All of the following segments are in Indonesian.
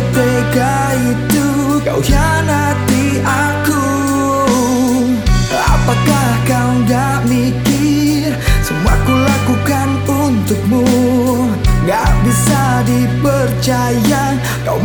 setega itu Kau hianati aku. Apakah kau gak mikir Semua ku lakukan untukmu? Gak bisa dipercaya Kau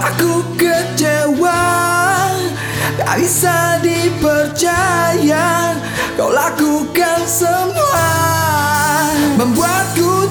aku kecewa, tak bisa dipercaya. Kau lakukan semua, membuatku